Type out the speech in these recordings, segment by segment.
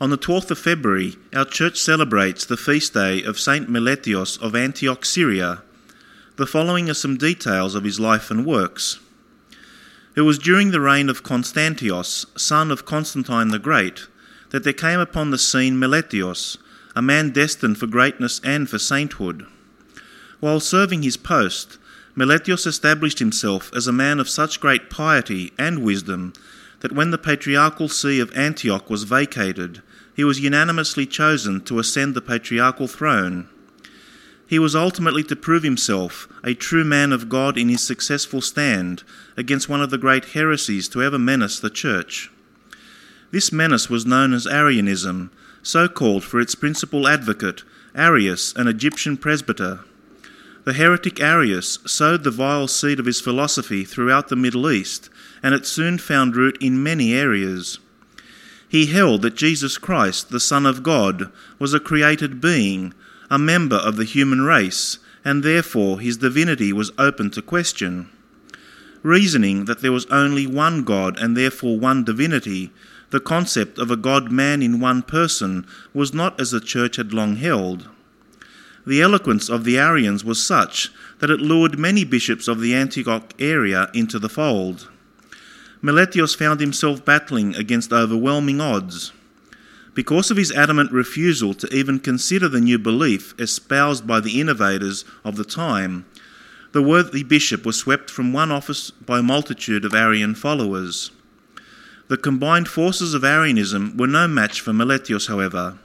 On the 12th of February, our church celebrates the feast day of Saint Meletios of Antioch, Syria. The following are some details of his life and works. It was during the reign of Constantius, son of Constantine the Great, that there came upon the scene Meletios, a man destined for greatness and for sainthood. While serving his post, Meletios established himself as a man of such great piety and wisdom that when the patriarchal see of Antioch was vacated, he was unanimously chosen to ascend the patriarchal throne. He was ultimately to prove himself a true man of God in his successful stand against one of the great heresies to ever menace the Church. This menace was known as Arianism, so called for its principal advocate, Arius, an Egyptian presbyter. The heretic Arius sowed the vile seed of his philosophy throughout the Middle East, and it soon found root in many areas. He held that Jesus Christ, the Son of God, was a created being, a member of the human race, and therefore his divinity was open to question. Reasoning that there was only one God and therefore one divinity, the concept of a God man in one person was not as the Church had long held. The eloquence of the Arians was such that it lured many bishops of the Antioch area into the fold. Meletios found himself battling against overwhelming odds. Because of his adamant refusal to even consider the new belief espoused by the innovators of the time, the worthy bishop was swept from one office by a multitude of Arian followers. The combined forces of Arianism were no match for Meletios, however.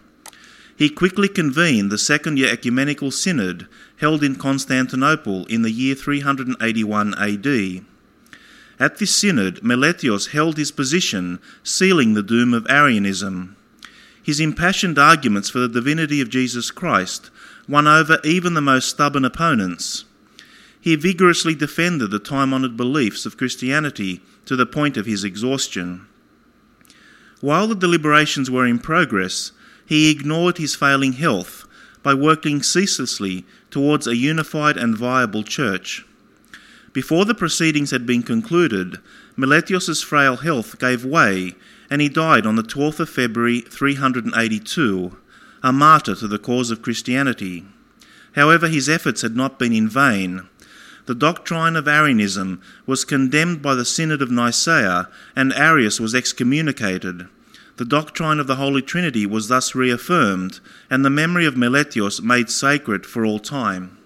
He quickly convened the Second Year Ecumenical Synod held in Constantinople in the year 381 AD. At this synod, Meletios held his position, sealing the doom of Arianism. His impassioned arguments for the divinity of Jesus Christ won over even the most stubborn opponents. He vigorously defended the time honoured beliefs of Christianity to the point of his exhaustion. While the deliberations were in progress, he ignored his failing health by working ceaselessly towards a unified and viable church. Before the proceedings had been concluded, Meletios's frail health gave way, and he died on the 12th of February 382, a martyr to the cause of Christianity. However, his efforts had not been in vain. The doctrine of Arianism was condemned by the Synod of Nicaea, and Arius was excommunicated. The doctrine of the Holy Trinity was thus reaffirmed, and the memory of Meletios made sacred for all time.